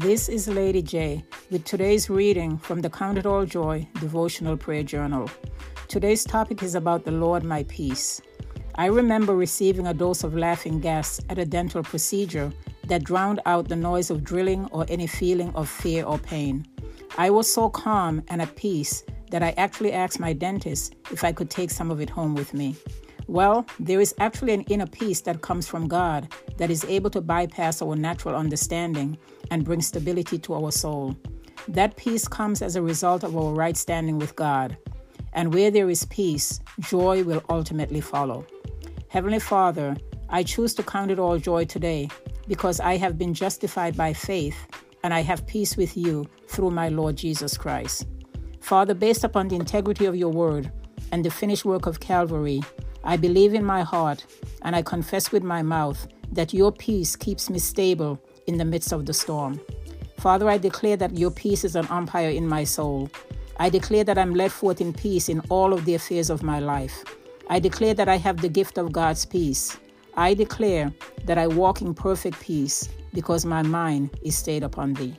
This is Lady J with today's reading from the Count It All Joy devotional prayer journal. Today's topic is about the Lord my peace. I remember receiving a dose of laughing gas at a dental procedure that drowned out the noise of drilling or any feeling of fear or pain. I was so calm and at peace that I actually asked my dentist if I could take some of it home with me. Well, there is actually an inner peace that comes from God that is able to bypass our natural understanding and bring stability to our soul. That peace comes as a result of our right standing with God. And where there is peace, joy will ultimately follow. Heavenly Father, I choose to count it all joy today because I have been justified by faith and I have peace with you through my Lord Jesus Christ. Father, based upon the integrity of your word and the finished work of Calvary, I believe in my heart and I confess with my mouth that your peace keeps me stable in the midst of the storm. Father, I declare that your peace is an umpire in my soul. I declare that I'm led forth in peace in all of the affairs of my life. I declare that I have the gift of God's peace. I declare that I walk in perfect peace because my mind is stayed upon thee.